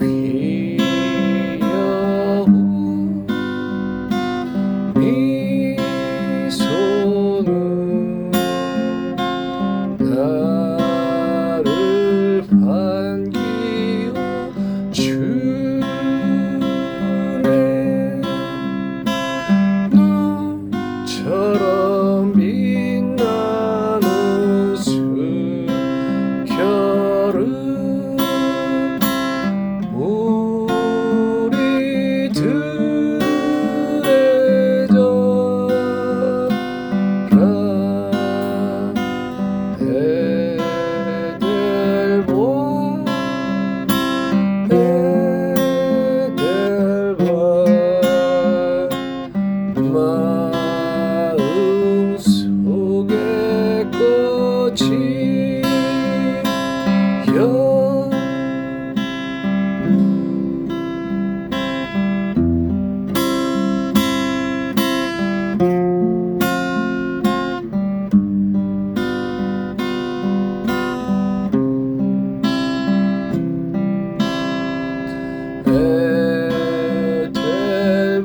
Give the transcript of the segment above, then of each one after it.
here.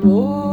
Oh.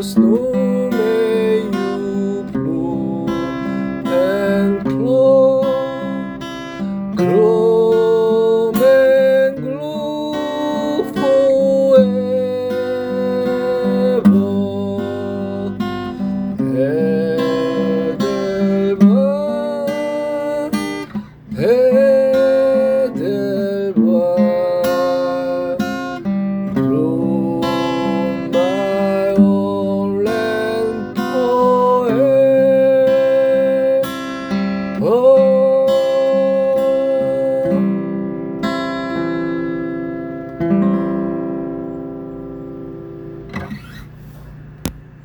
Close no may you blow and clo clo and glow forever. ever ever.